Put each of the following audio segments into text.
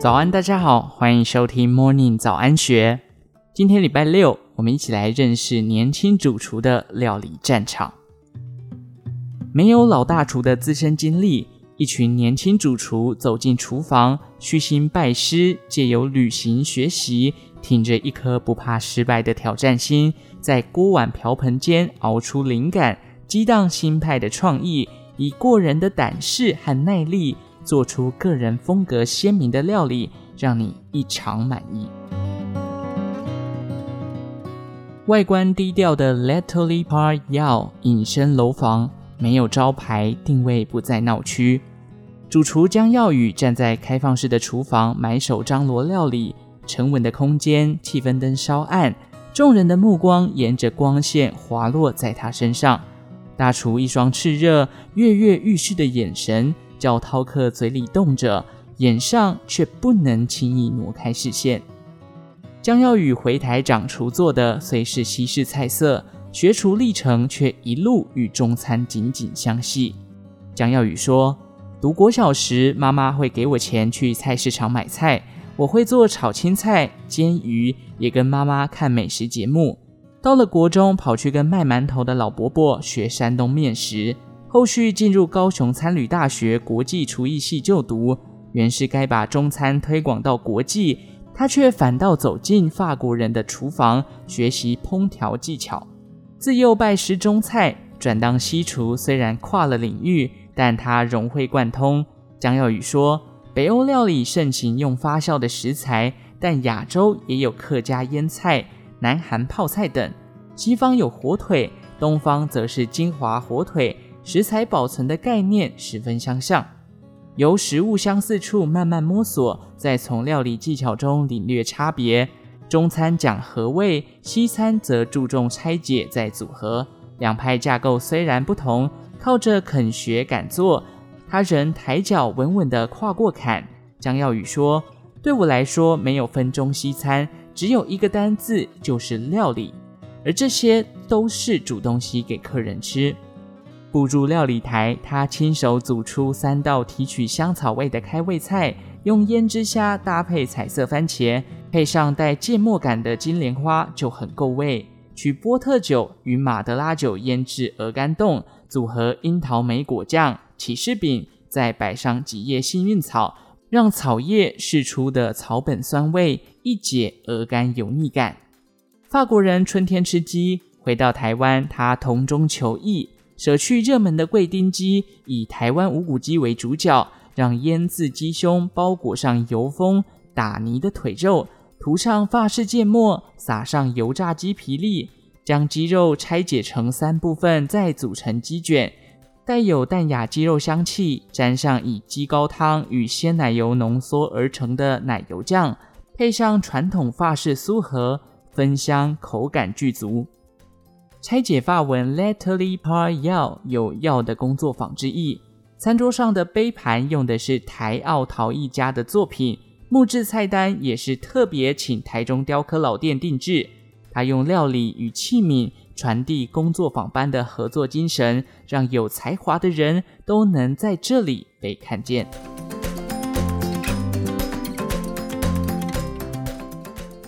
早安，大家好，欢迎收听 Morning 早安学。今天礼拜六，我们一起来认识年轻主厨的料理战场。没有老大厨的资深经历，一群年轻主厨走进厨房，虚心拜师，借由旅行学习，挺着一颗不怕失败的挑战心，在锅碗瓢盆间熬出灵感，激荡新派的创意，以过人的胆识和耐力。做出个人风格鲜明的料理，让你异常满意。外观低调的 L'Atelier Par Yao 隐身楼房，没有招牌，定位不在闹区。主厨江耀宇站在开放式的厨房，埋首张罗料理。沉稳的空间，气氛灯稍暗，众人的目光沿着光线滑落在他身上。大厨一双炽热、跃跃欲试的眼神。叫饕客嘴里动着，眼上却不能轻易挪开视线。江耀宇回台掌厨做的虽是西式菜色，学厨历程却一路与中餐紧紧相系。江耀宇说：“读国小时，妈妈会给我钱去菜市场买菜，我会做炒青菜、煎鱼，也跟妈妈看美食节目。到了国中，跑去跟卖馒头的老伯伯学山东面食。”后续进入高雄餐旅大学国际厨艺系就读，原是该把中餐推广到国际，他却反倒走进法国人的厨房学习烹调技巧。自幼拜师中菜，转当西厨，虽然跨了领域，但他融会贯通。江耀宇说：“北欧料理盛行用发酵的食材，但亚洲也有客家腌菜、南韩泡菜等，西方有火腿，东方则是金华火腿。”食材保存的概念十分相像，由食物相似处慢慢摸索，再从料理技巧中领略差别。中餐讲合味，西餐则注重拆解再组合。两派架构虽然不同，靠着肯学敢做，他仍抬脚稳稳地跨过坎。江耀宇说：“对我来说，没有分中西餐，只有一个单字，就是料理。而这些都是煮东西给客人吃。”步入料理台，他亲手煮出三道提取香草味的开胃菜，用胭脂虾搭配彩色番茄，配上带芥末感的金莲花就很够味。取波特酒与马德拉酒腌制鹅肝冻，组合樱桃莓果酱、起司饼，再摆上几叶幸运草，让草叶释出的草本酸味一解鹅肝油腻感。法国人春天吃鸡，回到台湾，他同中求异。舍去热门的贵丁鸡，以台湾无骨鸡为主角，让腌渍鸡胸包裹上油封打泥的腿肉，涂上法式芥末，撒上油炸鸡皮粒，将鸡肉拆解成三部分，再组成鸡卷，带有淡雅鸡肉香气，沾上以鸡高汤与鲜奶油浓缩而成的奶油酱，配上传统法式酥盒，芬香口感俱足。拆解法文 L'Atelier Par Yao 有药的工作坊之意。餐桌上的杯盘用的是台奥陶艺家的作品，木质菜单也是特别请台中雕刻老店定制。他用料理与器皿传递工作坊般的合作精神，让有才华的人都能在这里被看见。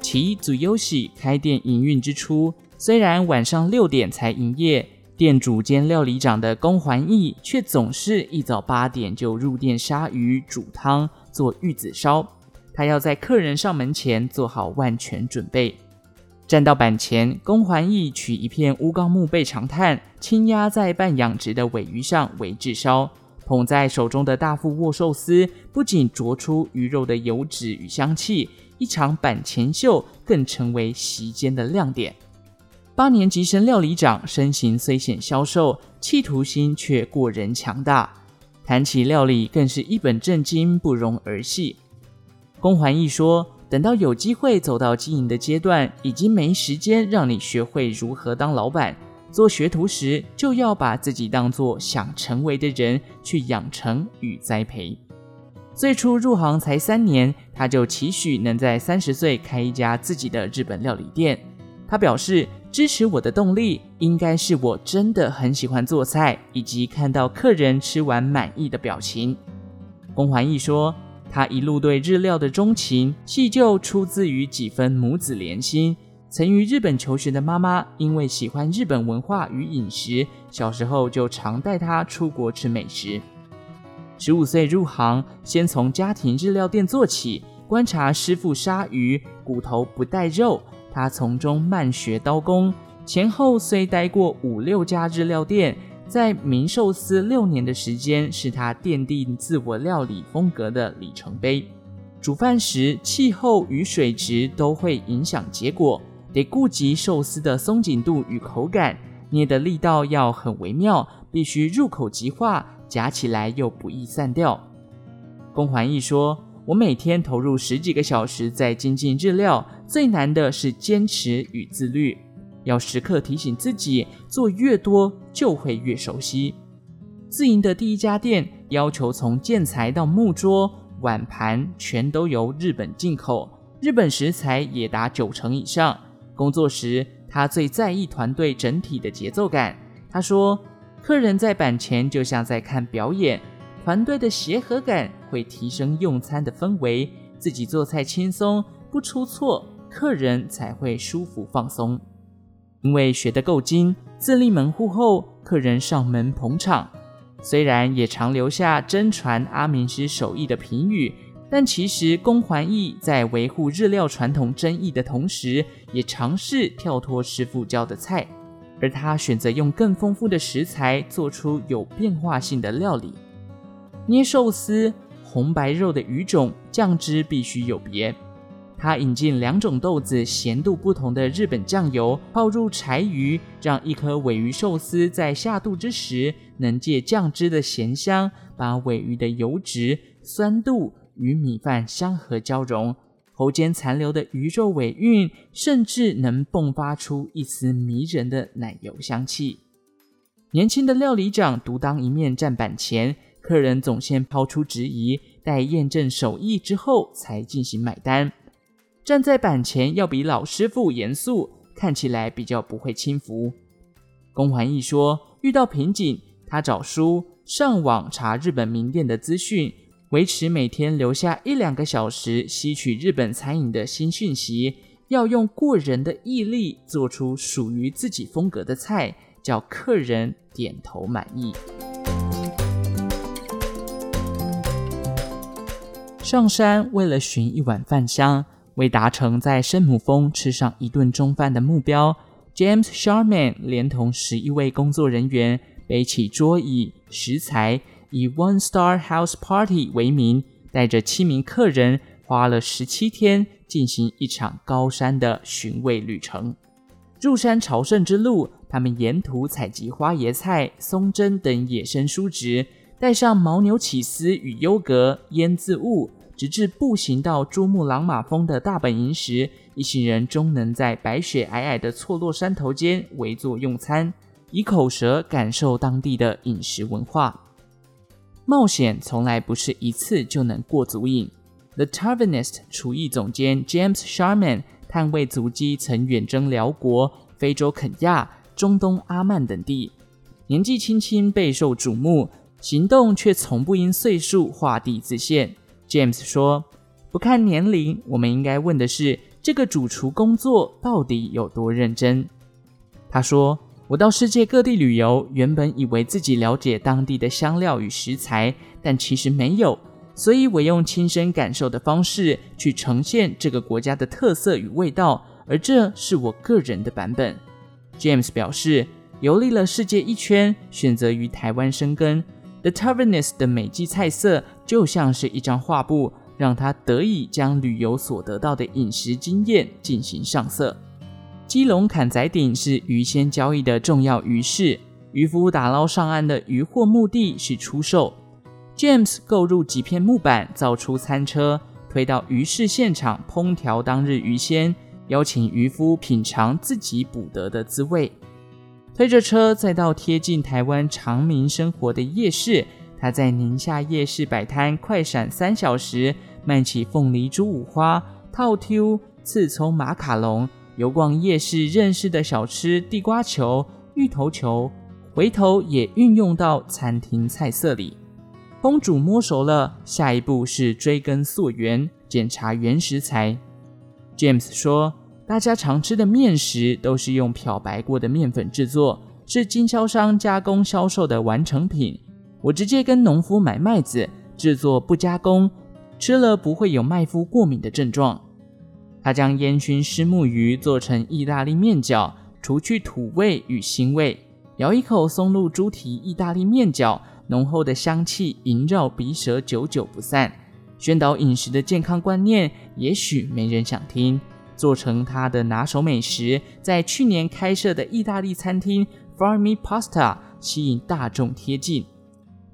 其祖优喜开店营运之初。虽然晚上六点才营业，店主兼料理长的龚环义却总是一早八点就入店杀鱼、煮汤、做玉子烧。他要在客人上门前做好万全准备。站到板前，龚环义取一片乌钢木背长炭，轻压在半养殖的尾鱼上为炙烧。捧在手中的大腹握寿司，不仅啄出鱼肉的油脂与香气，一场板前秀更成为席间的亮点。八年级生料理长身形虽显消瘦，企图心却过人强大。谈起料理，更是一本正经，不容儿戏。龚环义说：“等到有机会走到经营的阶段，已经没时间让你学会如何当老板。做学徒时，就要把自己当作想成为的人去养成与栽培。”最初入行才三年，他就期许能在三十岁开一家自己的日本料理店。他表示，支持我的动力应该是我真的很喜欢做菜，以及看到客人吃完满意的表情。龚环义说，他一路对日料的钟情，细就出自于几分母子连心。曾于日本求学的妈妈，因为喜欢日本文化与饮食，小时候就常带他出国吃美食。十五岁入行，先从家庭日料店做起，观察师傅杀鱼，骨头不带肉，他从中慢学刀工。前后虽待过五六家日料店，在名寿司六年的时间，是他奠定自我料理风格的里程碑。煮饭时，气候与水质都会影响结果。得顾及寿司的松紧度与口感，捏的力道要很微妙，必须入口即化，夹起来又不易散掉。龚环义说：“我每天投入十几个小时在精进日料，最难的是坚持与自律，要时刻提醒自己，做越多就会越熟悉。”自营的第一家店要求从建材到木桌、碗盘全都由日本进口，日本食材也达九成以上。工作时，他最在意团队整体的节奏感。他说：“客人在板前就像在看表演，团队的协和感会提升用餐的氛围。自己做菜轻松，不出错，客人才会舒服放松。因为学得够精，自立门户后，客人上门捧场，虽然也常留下真传阿明师手艺的评语。”但其实，龚环义在维护日料传统争议的同时，也尝试跳脱师傅教的菜，而他选择用更丰富的食材做出有变化性的料理。捏寿司，红白肉的鱼种酱汁必须有别。他引进两种豆子咸度不同的日本酱油，泡入柴鱼，让一颗鮪鱼寿司在下肚之时，能借酱汁的咸香，把鮪鱼的油脂、酸度。与米饭相合交融，喉间残留的鱼肉尾韵，甚至能迸发出一丝迷人的奶油香气。年轻的料理长独当一面站板前，客人总先抛出质疑，待验证手艺之后才进行买单。站在板前要比老师傅严肃，看起来比较不会轻浮。龚环义说，遇到瓶颈，他找书、上网查日本名店的资讯。维持每天留下一两个小时，吸取日本餐饮的新讯息，要用过人的毅力做出属于自己风格的菜，叫客人点头满意。上山为了寻一碗饭香，为达成在圣母峰吃上一顿中饭的目标，James Sharman 连同十一位工作人员背起桌椅、食材。以 One Star House Party 为名，带着七名客人，花了十七天进行一场高山的寻味旅程。入山朝圣之路，他们沿途采集花椰菜、松针等野生蔬植，带上牦牛起司与优格腌渍物，直至步行到珠穆朗玛峰的大本营时，一行人终能在白雪皑皑的错落山头间围坐用餐，以口舌感受当地的饮食文化。冒险从来不是一次就能过足瘾。The Tavernist 厨艺总监 James Sharman 探味足迹曾远征辽国、非洲肯亚、中东阿曼等地，年纪轻轻备受瞩目，行动却从不因岁数画地自限。James 说：“不看年龄，我们应该问的是，这个主厨工作到底有多认真？”他说。我到世界各地旅游，原本以为自己了解当地的香料与食材，但其实没有。所以我用亲身感受的方式去呈现这个国家的特色与味道，而这是我个人的版本。James 表示，游历了世界一圈，选择于台湾生根。The Tavernist 的每季菜色就像是一张画布，让他得以将旅游所得到的饮食经验进行上色。基隆坎仔顶是鱼鲜交易的重要鱼市，渔夫打捞上岸的渔获目的是出售。James 购入几片木板，造出餐车，推到鱼市现场烹调当日鱼鲜，邀请渔夫品尝自己捕得的滋味。推着车再到贴近台湾长民生活的夜市，他在宁夏夜市摆摊快闪三小时，卖起凤梨猪五花、套 Q、刺葱马卡龙。游逛夜市认识的小吃地瓜球、芋头球，回头也运用到餐厅菜色里。烹煮摸熟了，下一步是追根溯源，检查原食材。James 说：“大家常吃的面食都是用漂白过的面粉制作，是经销商加工销售的完成品。我直接跟农夫买麦子，制作不加工，吃了不会有麦麸过敏的症状。”他将烟熏湿木鱼做成意大利面饺，除去土味与腥味，咬一口松露猪蹄意大利面饺，浓厚的香气萦绕鼻舌，久久不散。宣导饮食的健康观念，也许没人想听。做成他的拿手美食，在去年开设的意大利餐厅 Farmi Pasta 吸引大众贴近。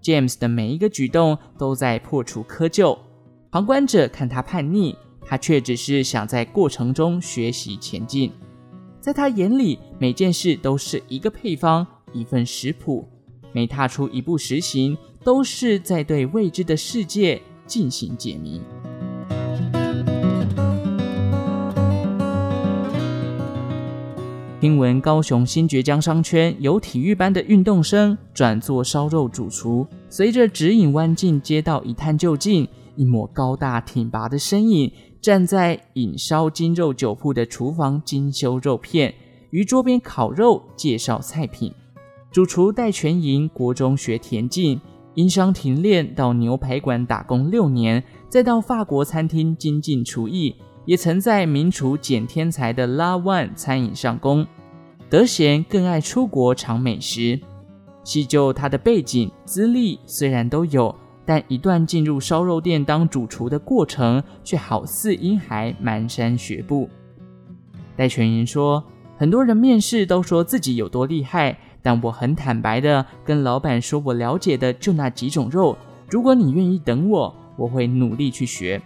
James 的每一个举动都在破除窠臼，旁观者看他叛逆，他却只是想在过程中学习前进。在他眼里，每件事都是一个配方，一份食谱，每踏出一步实行，都是在对未知的世界。进行解谜。听闻高雄新堀江商圈由体育班的运动生转做烧肉主厨，随着指引弯进街道一探究竟，一抹高大挺拔的身影站在引烧精肉酒铺的厨房精修肉片，于桌边烤肉介绍菜品。主厨戴全莹国中学田径。因伤停练，到牛排馆打工六年，再到法国餐厅精进厨艺，也曾在名厨简天才的拉万餐饮上工。德贤更爱出国尝美食。细究他的背景资历，虽然都有，但一段进入烧肉店当主厨的过程，却好似婴孩蹒跚学步。戴全云说：“很多人面试都说自己有多厉害。”但我很坦白的跟老板说，我了解的就那几种肉。如果你愿意等我，我会努力去学。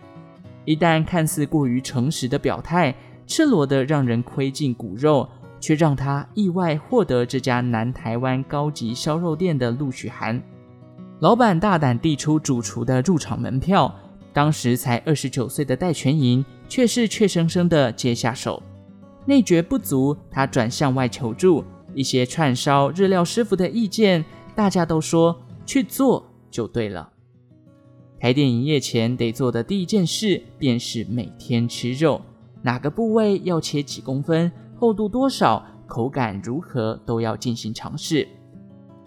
一旦看似过于诚实的表态，赤裸的让人窥尽骨肉，却让他意外获得这家南台湾高级烧肉店的录取函。老板大胆递出主厨的入场门票，当时才二十九岁的戴全营却是怯生生的接下手。内觉不足，他转向外求助。一些串烧日料师傅的意见，大家都说去做就对了。开店营业前得做的第一件事，便是每天吃肉，哪个部位要切几公分，厚度多少，口感如何，都要进行尝试。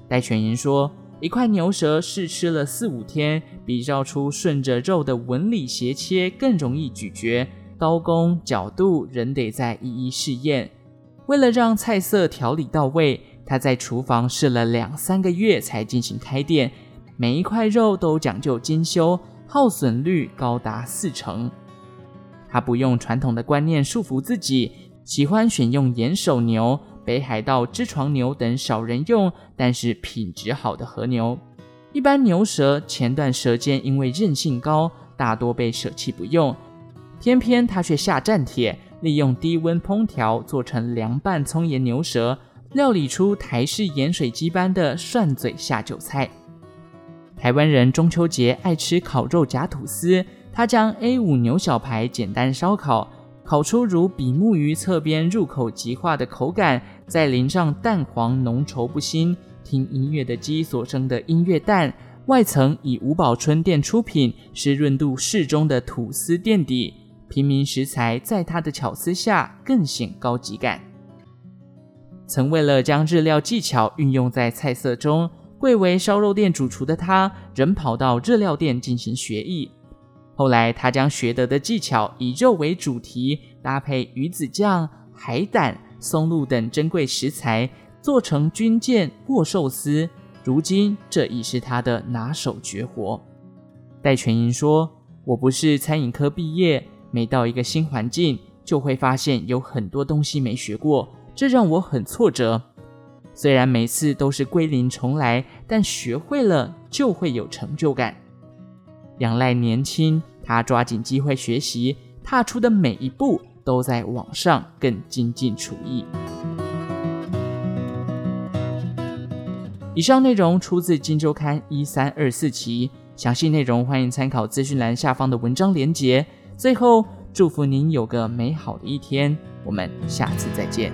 戴全银说，一块牛舌试吃了四五天，比照出顺着肉的纹理斜切更容易咀嚼，刀工角度仍得再一一试验。为了让菜色调理到位，他在厨房试了两三个月才进行开店。每一块肉都讲究精修，耗损率高达四成。他不用传统的观念束缚自己，喜欢选用岩手牛、北海道知床牛等少人用但是品质好的和牛。一般牛舌前段舌尖因为韧性高，大多被舍弃不用，偏偏他却下战帖。利用低温烹调做成凉拌葱盐牛舌，料理出台式盐水鸡般的涮嘴下酒菜。台湾人中秋节爱吃烤肉夹吐司，他将 A5 牛小排简单烧烤，烤出如比目鱼侧边入口即化的口感，再淋上蛋黄浓稠不腥、听音乐的鸡所生的音乐蛋，外层以吴宝春店出品、湿润度适中的吐司垫底。平民食材在他的巧思下更显高级感。曾为了将日料技巧运用在菜色中，贵为烧肉店主厨的他，仍跑到日料店进行学艺。后来，他将学得的技巧以肉为主题，搭配鱼子酱、海胆、松露等珍贵食材，做成军舰握寿司。如今，这已是他的拿手绝活。戴全英说：“我不是餐饮科毕业。”每到一个新环境，就会发现有很多东西没学过，这让我很挫折。虽然每次都是归零重来，但学会了就会有成就感。仰赖年轻，他抓紧机会学习，踏出的每一步都在往上更精进厨艺。以上内容出自《金周刊》一三二四期，详细内容欢迎参考资讯栏下方的文章连结。最后，祝福您有个美好的一天。我们下次再见。